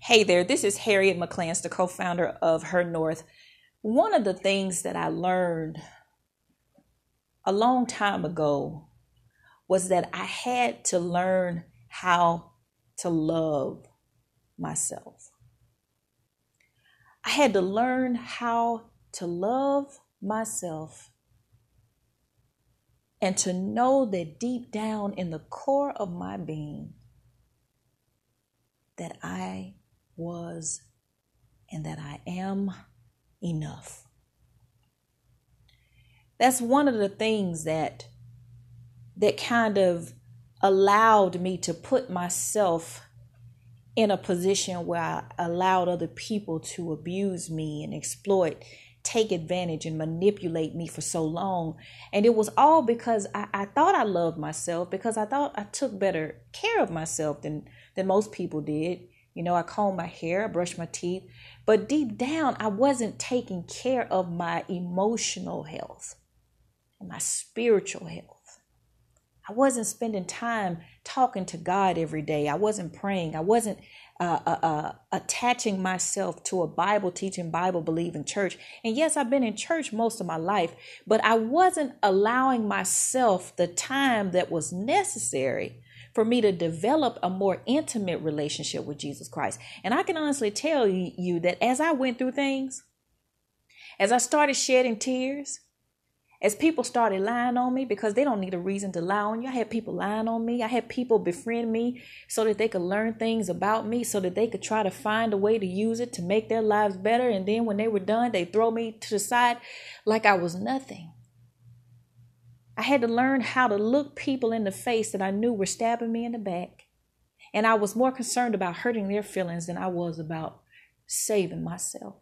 Hey there, this is Harriet McClance, the co founder of Her North. One of the things that I learned a long time ago was that I had to learn how to love myself. I had to learn how to love myself and to know that deep down in the core of my being that I was, and that I am enough. That's one of the things that that kind of allowed me to put myself in a position where I allowed other people to abuse me and exploit, take advantage, and manipulate me for so long. And it was all because I, I thought I loved myself, because I thought I took better care of myself than, than most people did. You know, I comb my hair, I brush my teeth, but deep down, I wasn't taking care of my emotional health and my spiritual health. I wasn't spending time talking to God every day. I wasn't praying. I wasn't uh, uh, uh, attaching myself to a Bible teaching, Bible believing church. And yes, I've been in church most of my life, but I wasn't allowing myself the time that was necessary for me to develop a more intimate relationship with Jesus Christ. And I can honestly tell you that as I went through things, as I started shedding tears, as people started lying on me because they don't need a reason to lie on you. I had people lying on me. I had people befriend me so that they could learn things about me, so that they could try to find a way to use it to make their lives better. And then when they were done, they throw me to the side like I was nothing. I had to learn how to look people in the face that I knew were stabbing me in the back. And I was more concerned about hurting their feelings than I was about saving myself.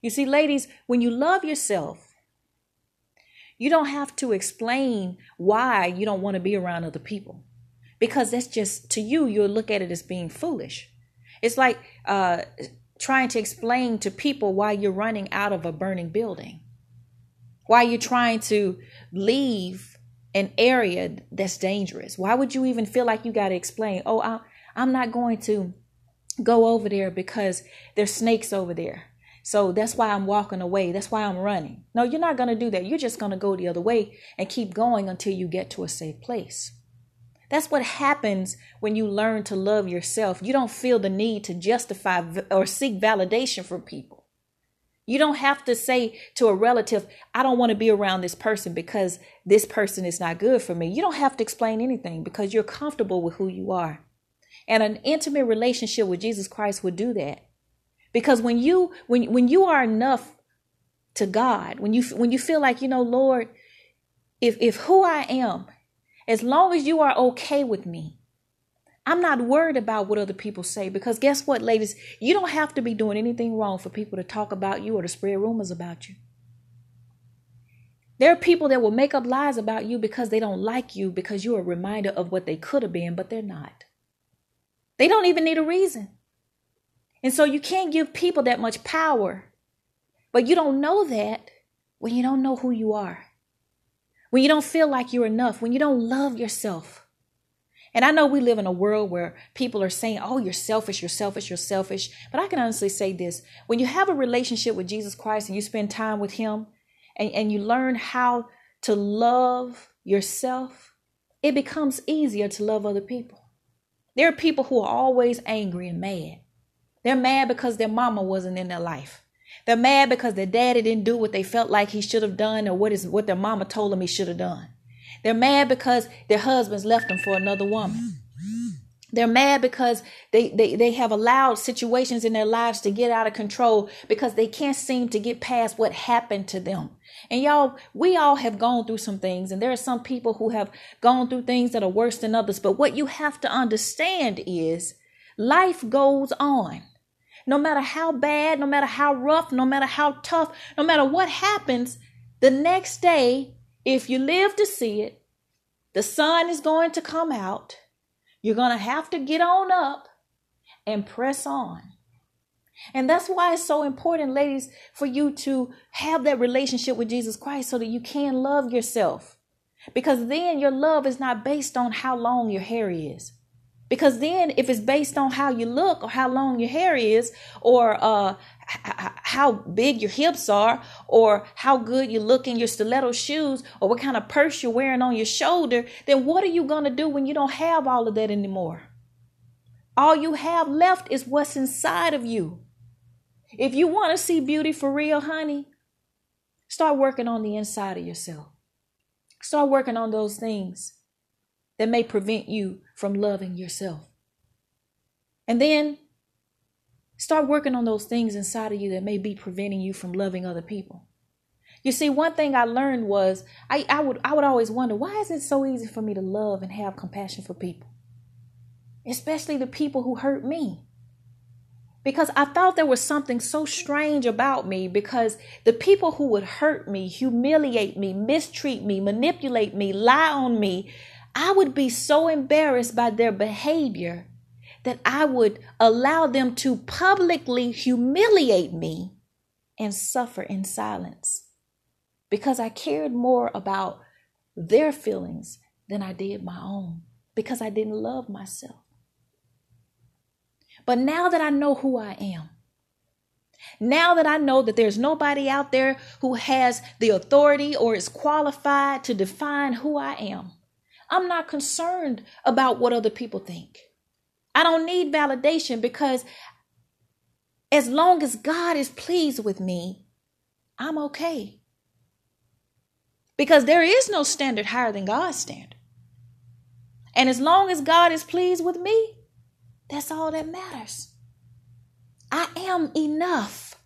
You see, ladies, when you love yourself, you don't have to explain why you don't want to be around other people because that's just to you, you'll look at it as being foolish. It's like uh, trying to explain to people why you're running out of a burning building. Why are you're trying to leave an area that's dangerous? Why would you even feel like you got to explain, oh, I, I'm not going to go over there because there's snakes over there. So that's why I'm walking away. That's why I'm running. No, you're not going to do that. You're just going to go the other way and keep going until you get to a safe place. That's what happens when you learn to love yourself. You don't feel the need to justify or seek validation from people. You don't have to say to a relative, I don't want to be around this person because this person is not good for me. You don't have to explain anything because you're comfortable with who you are. And an intimate relationship with Jesus Christ would do that. Because when you when when you are enough to God, when you when you feel like, you know, Lord, if if who I am, as long as you are okay with me, I'm not worried about what other people say because guess what, ladies? You don't have to be doing anything wrong for people to talk about you or to spread rumors about you. There are people that will make up lies about you because they don't like you because you're a reminder of what they could have been, but they're not. They don't even need a reason. And so you can't give people that much power. But you don't know that when you don't know who you are. When you don't feel like you're enough, when you don't love yourself. And I know we live in a world where people are saying, oh, you're selfish, you're selfish, you're selfish. But I can honestly say this when you have a relationship with Jesus Christ and you spend time with Him and, and you learn how to love yourself, it becomes easier to love other people. There are people who are always angry and mad. They're mad because their mama wasn't in their life. They're mad because their daddy didn't do what they felt like he should have done or what is what their mama told them he should have done. They're mad because their husbands left them for another woman. They're mad because they, they, they have allowed situations in their lives to get out of control because they can't seem to get past what happened to them. And y'all, we all have gone through some things, and there are some people who have gone through things that are worse than others. But what you have to understand is life goes on. No matter how bad, no matter how rough, no matter how tough, no matter what happens, the next day if you live to see it, the sun is going to come out. You're going to have to get on up and press on. And that's why it's so important, ladies, for you to have that relationship with Jesus Christ so that you can love yourself. Because then your love is not based on how long your hair is. Because then, if it's based on how you look or how long your hair is, or uh, how big your hips are, or how good you look in your stiletto shoes, or what kind of purse you're wearing on your shoulder, then what are you going to do when you don't have all of that anymore? All you have left is what's inside of you. If you want to see beauty for real, honey, start working on the inside of yourself. Start working on those things that may prevent you from loving yourself. And then start working on those things inside of you that may be preventing you from loving other people. You see, one thing I learned was I, I would I would always wonder why is it so easy for me to love and have compassion for people? Especially the people who hurt me. Because I thought there was something so strange about me because the people who would hurt me, humiliate me, mistreat me, manipulate me, lie on me, I would be so embarrassed by their behavior that I would allow them to publicly humiliate me and suffer in silence because I cared more about their feelings than I did my own because I didn't love myself. But now that I know who I am, now that I know that there's nobody out there who has the authority or is qualified to define who I am, I'm not concerned about what other people think. I don't need validation because as long as God is pleased with me, I'm okay. Because there is no standard higher than God's standard. And as long as God is pleased with me, that's all that matters. I am enough.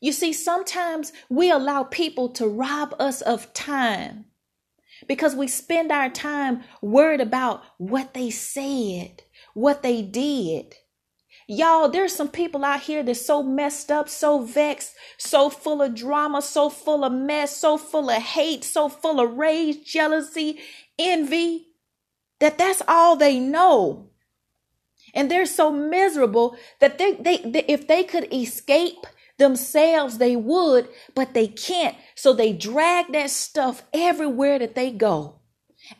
You see, sometimes we allow people to rob us of time because we spend our time worried about what they said, what they did. Y'all, there's some people out here that's so messed up, so vexed, so full of drama, so full of mess, so full of hate, so full of rage, jealousy, envy, that that's all they know. And they're so miserable that they, they, they if they could escape themselves, they would, but they can't. So they drag that stuff everywhere that they go.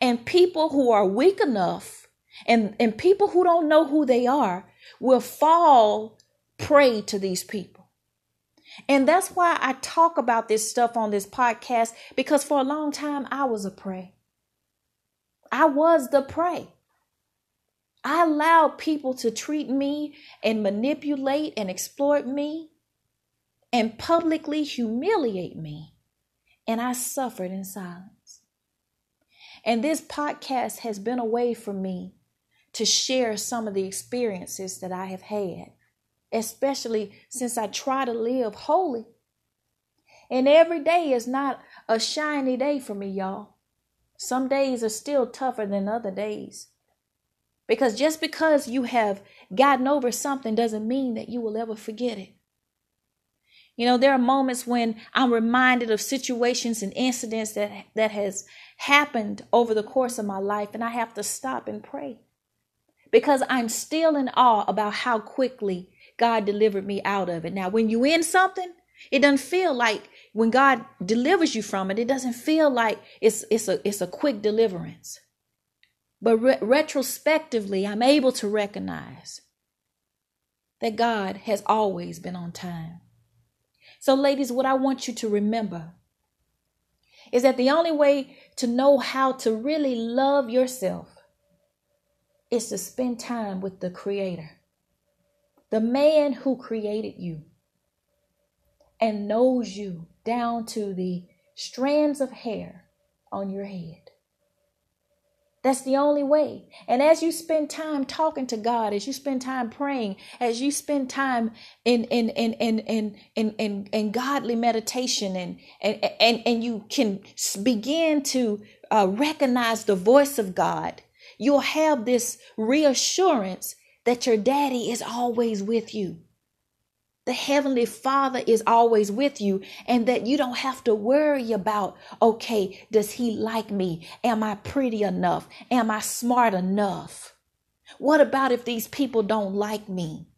And people who are weak enough and, and people who don't know who they are will fall prey to these people. And that's why I talk about this stuff on this podcast because for a long time I was a prey. I was the prey. I allowed people to treat me and manipulate and exploit me and publicly humiliate me. And I suffered in silence. And this podcast has been a way for me to share some of the experiences that I have had, especially since I try to live holy. And every day is not a shiny day for me, y'all. Some days are still tougher than other days. Because just because you have gotten over something doesn't mean that you will ever forget it. You know, there are moments when I'm reminded of situations and incidents that, that has happened over the course of my life, and I have to stop and pray because I'm still in awe about how quickly God delivered me out of it. Now, when you in something, it doesn't feel like when God delivers you from it, it doesn't feel like it's it's a it's a quick deliverance. But re- retrospectively, I'm able to recognize that God has always been on time. So, ladies, what I want you to remember is that the only way to know how to really love yourself is to spend time with the Creator, the man who created you and knows you down to the strands of hair on your head. That's the only way. And as you spend time talking to God, as you spend time praying, as you spend time in in in in in in, in, in godly meditation and, and and and you can begin to uh, recognize the voice of God, you'll have this reassurance that your daddy is always with you the Heavenly Father is always with you, and that you don't have to worry about, okay, does He like me? Am I pretty enough? Am I smart enough? What about if these people don't like me?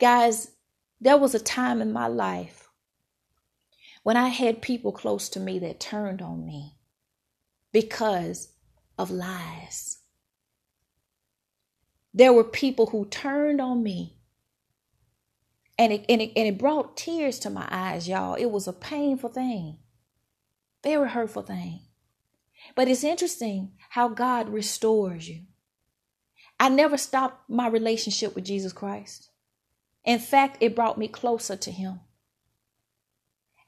Guys, there was a time in my life when I had people close to me that turned on me because of lies. there were people who turned on me. And it, and, it, and it brought tears to my eyes, y'all. It was a painful thing, very hurtful thing. But it's interesting how God restores you. I never stopped my relationship with Jesus Christ. In fact, it brought me closer to Him.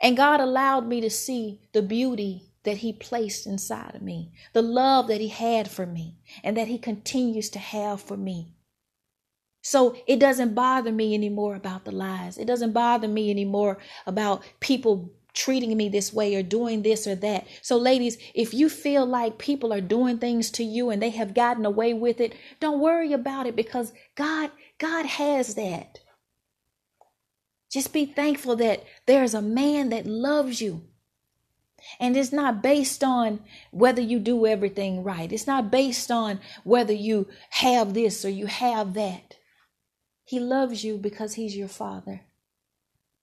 And God allowed me to see the beauty that He placed inside of me, the love that He had for me, and that He continues to have for me. So it doesn't bother me anymore about the lies. It doesn't bother me anymore about people treating me this way or doing this or that. So, ladies, if you feel like people are doing things to you and they have gotten away with it, don't worry about it because God, God has that. Just be thankful that there's a man that loves you. And it's not based on whether you do everything right. It's not based on whether you have this or you have that. He loves you because he's your father.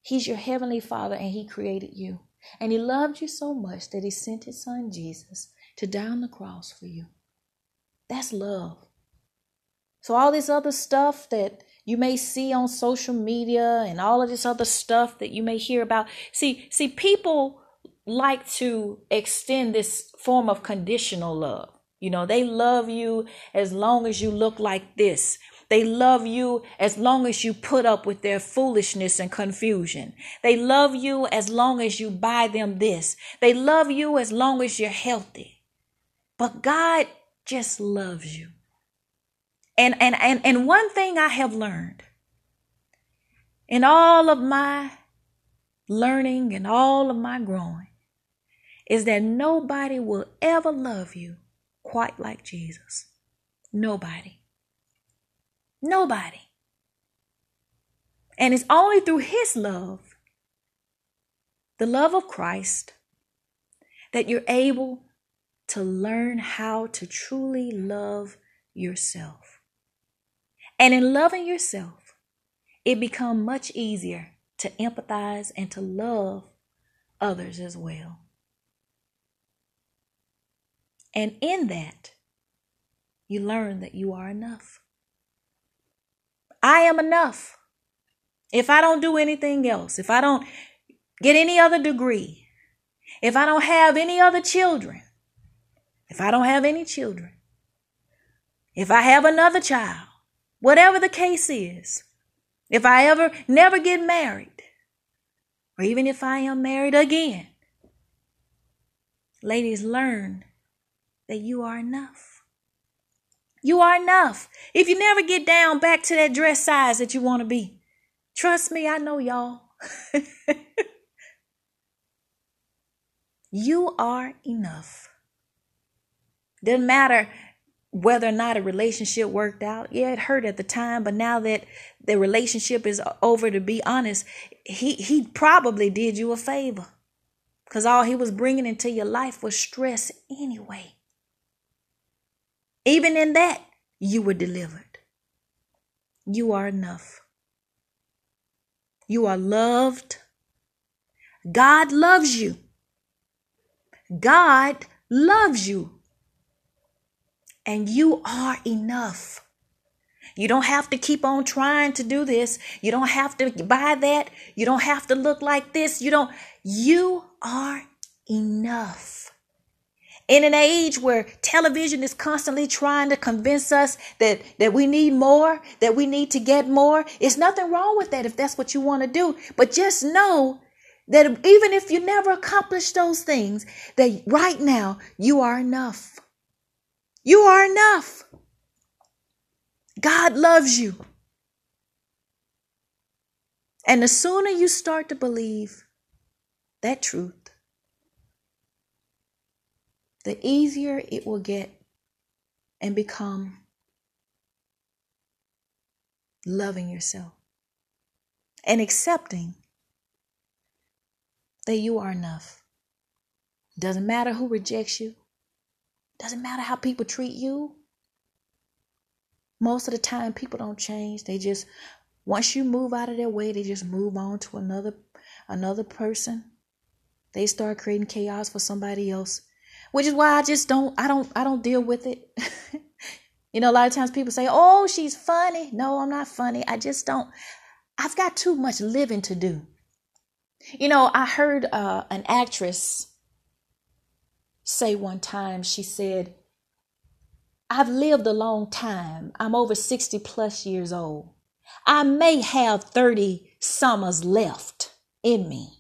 He's your heavenly father and he created you. And he loved you so much that he sent his son Jesus to die on the cross for you. That's love. So all this other stuff that you may see on social media and all of this other stuff that you may hear about. See, see, people like to extend this form of conditional love. You know, they love you as long as you look like this. They love you as long as you put up with their foolishness and confusion. They love you as long as you buy them this. They love you as long as you're healthy. But God just loves you. And, and, and, and one thing I have learned in all of my learning and all of my growing is that nobody will ever love you quite like Jesus. Nobody. Nobody. And it's only through His love, the love of Christ, that you're able to learn how to truly love yourself. And in loving yourself, it becomes much easier to empathize and to love others as well. And in that, you learn that you are enough. I am enough. If I don't do anything else, if I don't get any other degree, if I don't have any other children, if I don't have any children, if I have another child, Whatever the case is, if I ever never get married, or even if I am married again, ladies, learn that you are enough. You are enough. If you never get down back to that dress size that you want to be, trust me, I know y'all. you are enough. Doesn't matter whether or not a relationship worked out. Yeah, it hurt at the time, but now that the relationship is over, to be honest, he he probably did you a favor. Cuz all he was bringing into your life was stress anyway. Even in that, you were delivered. You are enough. You are loved. God loves you. God loves you and you are enough. You don't have to keep on trying to do this. You don't have to buy that. You don't have to look like this. You don't. You are enough. In an age where television is constantly trying to convince us that, that we need more, that we need to get more, it's nothing wrong with that if that's what you want to do. But just know that even if you never accomplish those things, that right now you are enough. You are enough. God loves you. And the sooner you start to believe that truth, the easier it will get and become loving yourself and accepting that you are enough. Doesn't matter who rejects you, doesn't matter how people treat you. Most of the time, people don't change. They just, once you move out of their way, they just move on to another another person. They start creating chaos for somebody else, which is why I just don't, I don't, I don't deal with it. You know, a lot of times people say, oh, she's funny. No, I'm not funny. I just don't, I've got too much living to do. You know, I heard uh, an actress say one time, she said, I've lived a long time. I'm over 60 plus years old. I may have 30 summers left in me.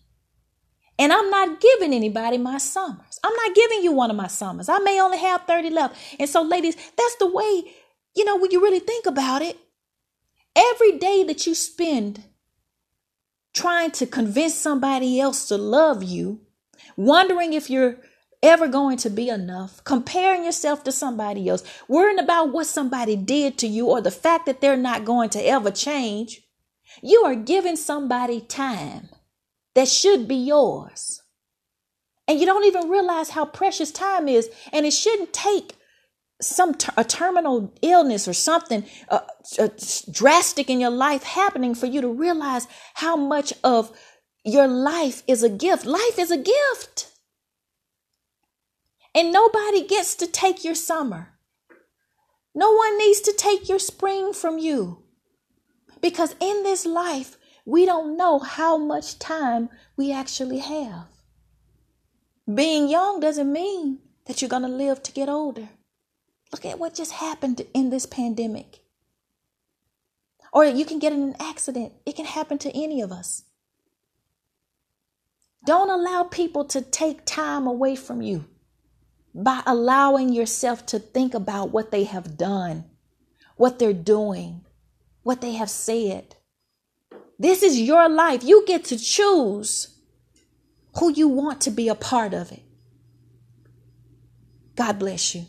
And I'm not giving anybody my summers. I'm not giving you one of my summers. I may only have 30 left. And so, ladies, that's the way, you know, when you really think about it, every day that you spend trying to convince somebody else to love you, wondering if you're ever going to be enough, comparing yourself to somebody else, worrying about what somebody did to you or the fact that they're not going to ever change, you are giving somebody time that should be yours. And you don't even realize how precious time is. And it shouldn't take some ter- a terminal illness or something uh, uh, drastic in your life happening for you to realize how much of your life is a gift. Life is a gift. And nobody gets to take your summer. No one needs to take your spring from you. Because in this life, we don't know how much time we actually have. Being young doesn't mean that you're going to live to get older. Look at what just happened in this pandemic. Or you can get in an accident, it can happen to any of us. Don't allow people to take time away from you by allowing yourself to think about what they have done, what they're doing, what they have said. This is your life. You get to choose who you want to be a part of it. God bless you.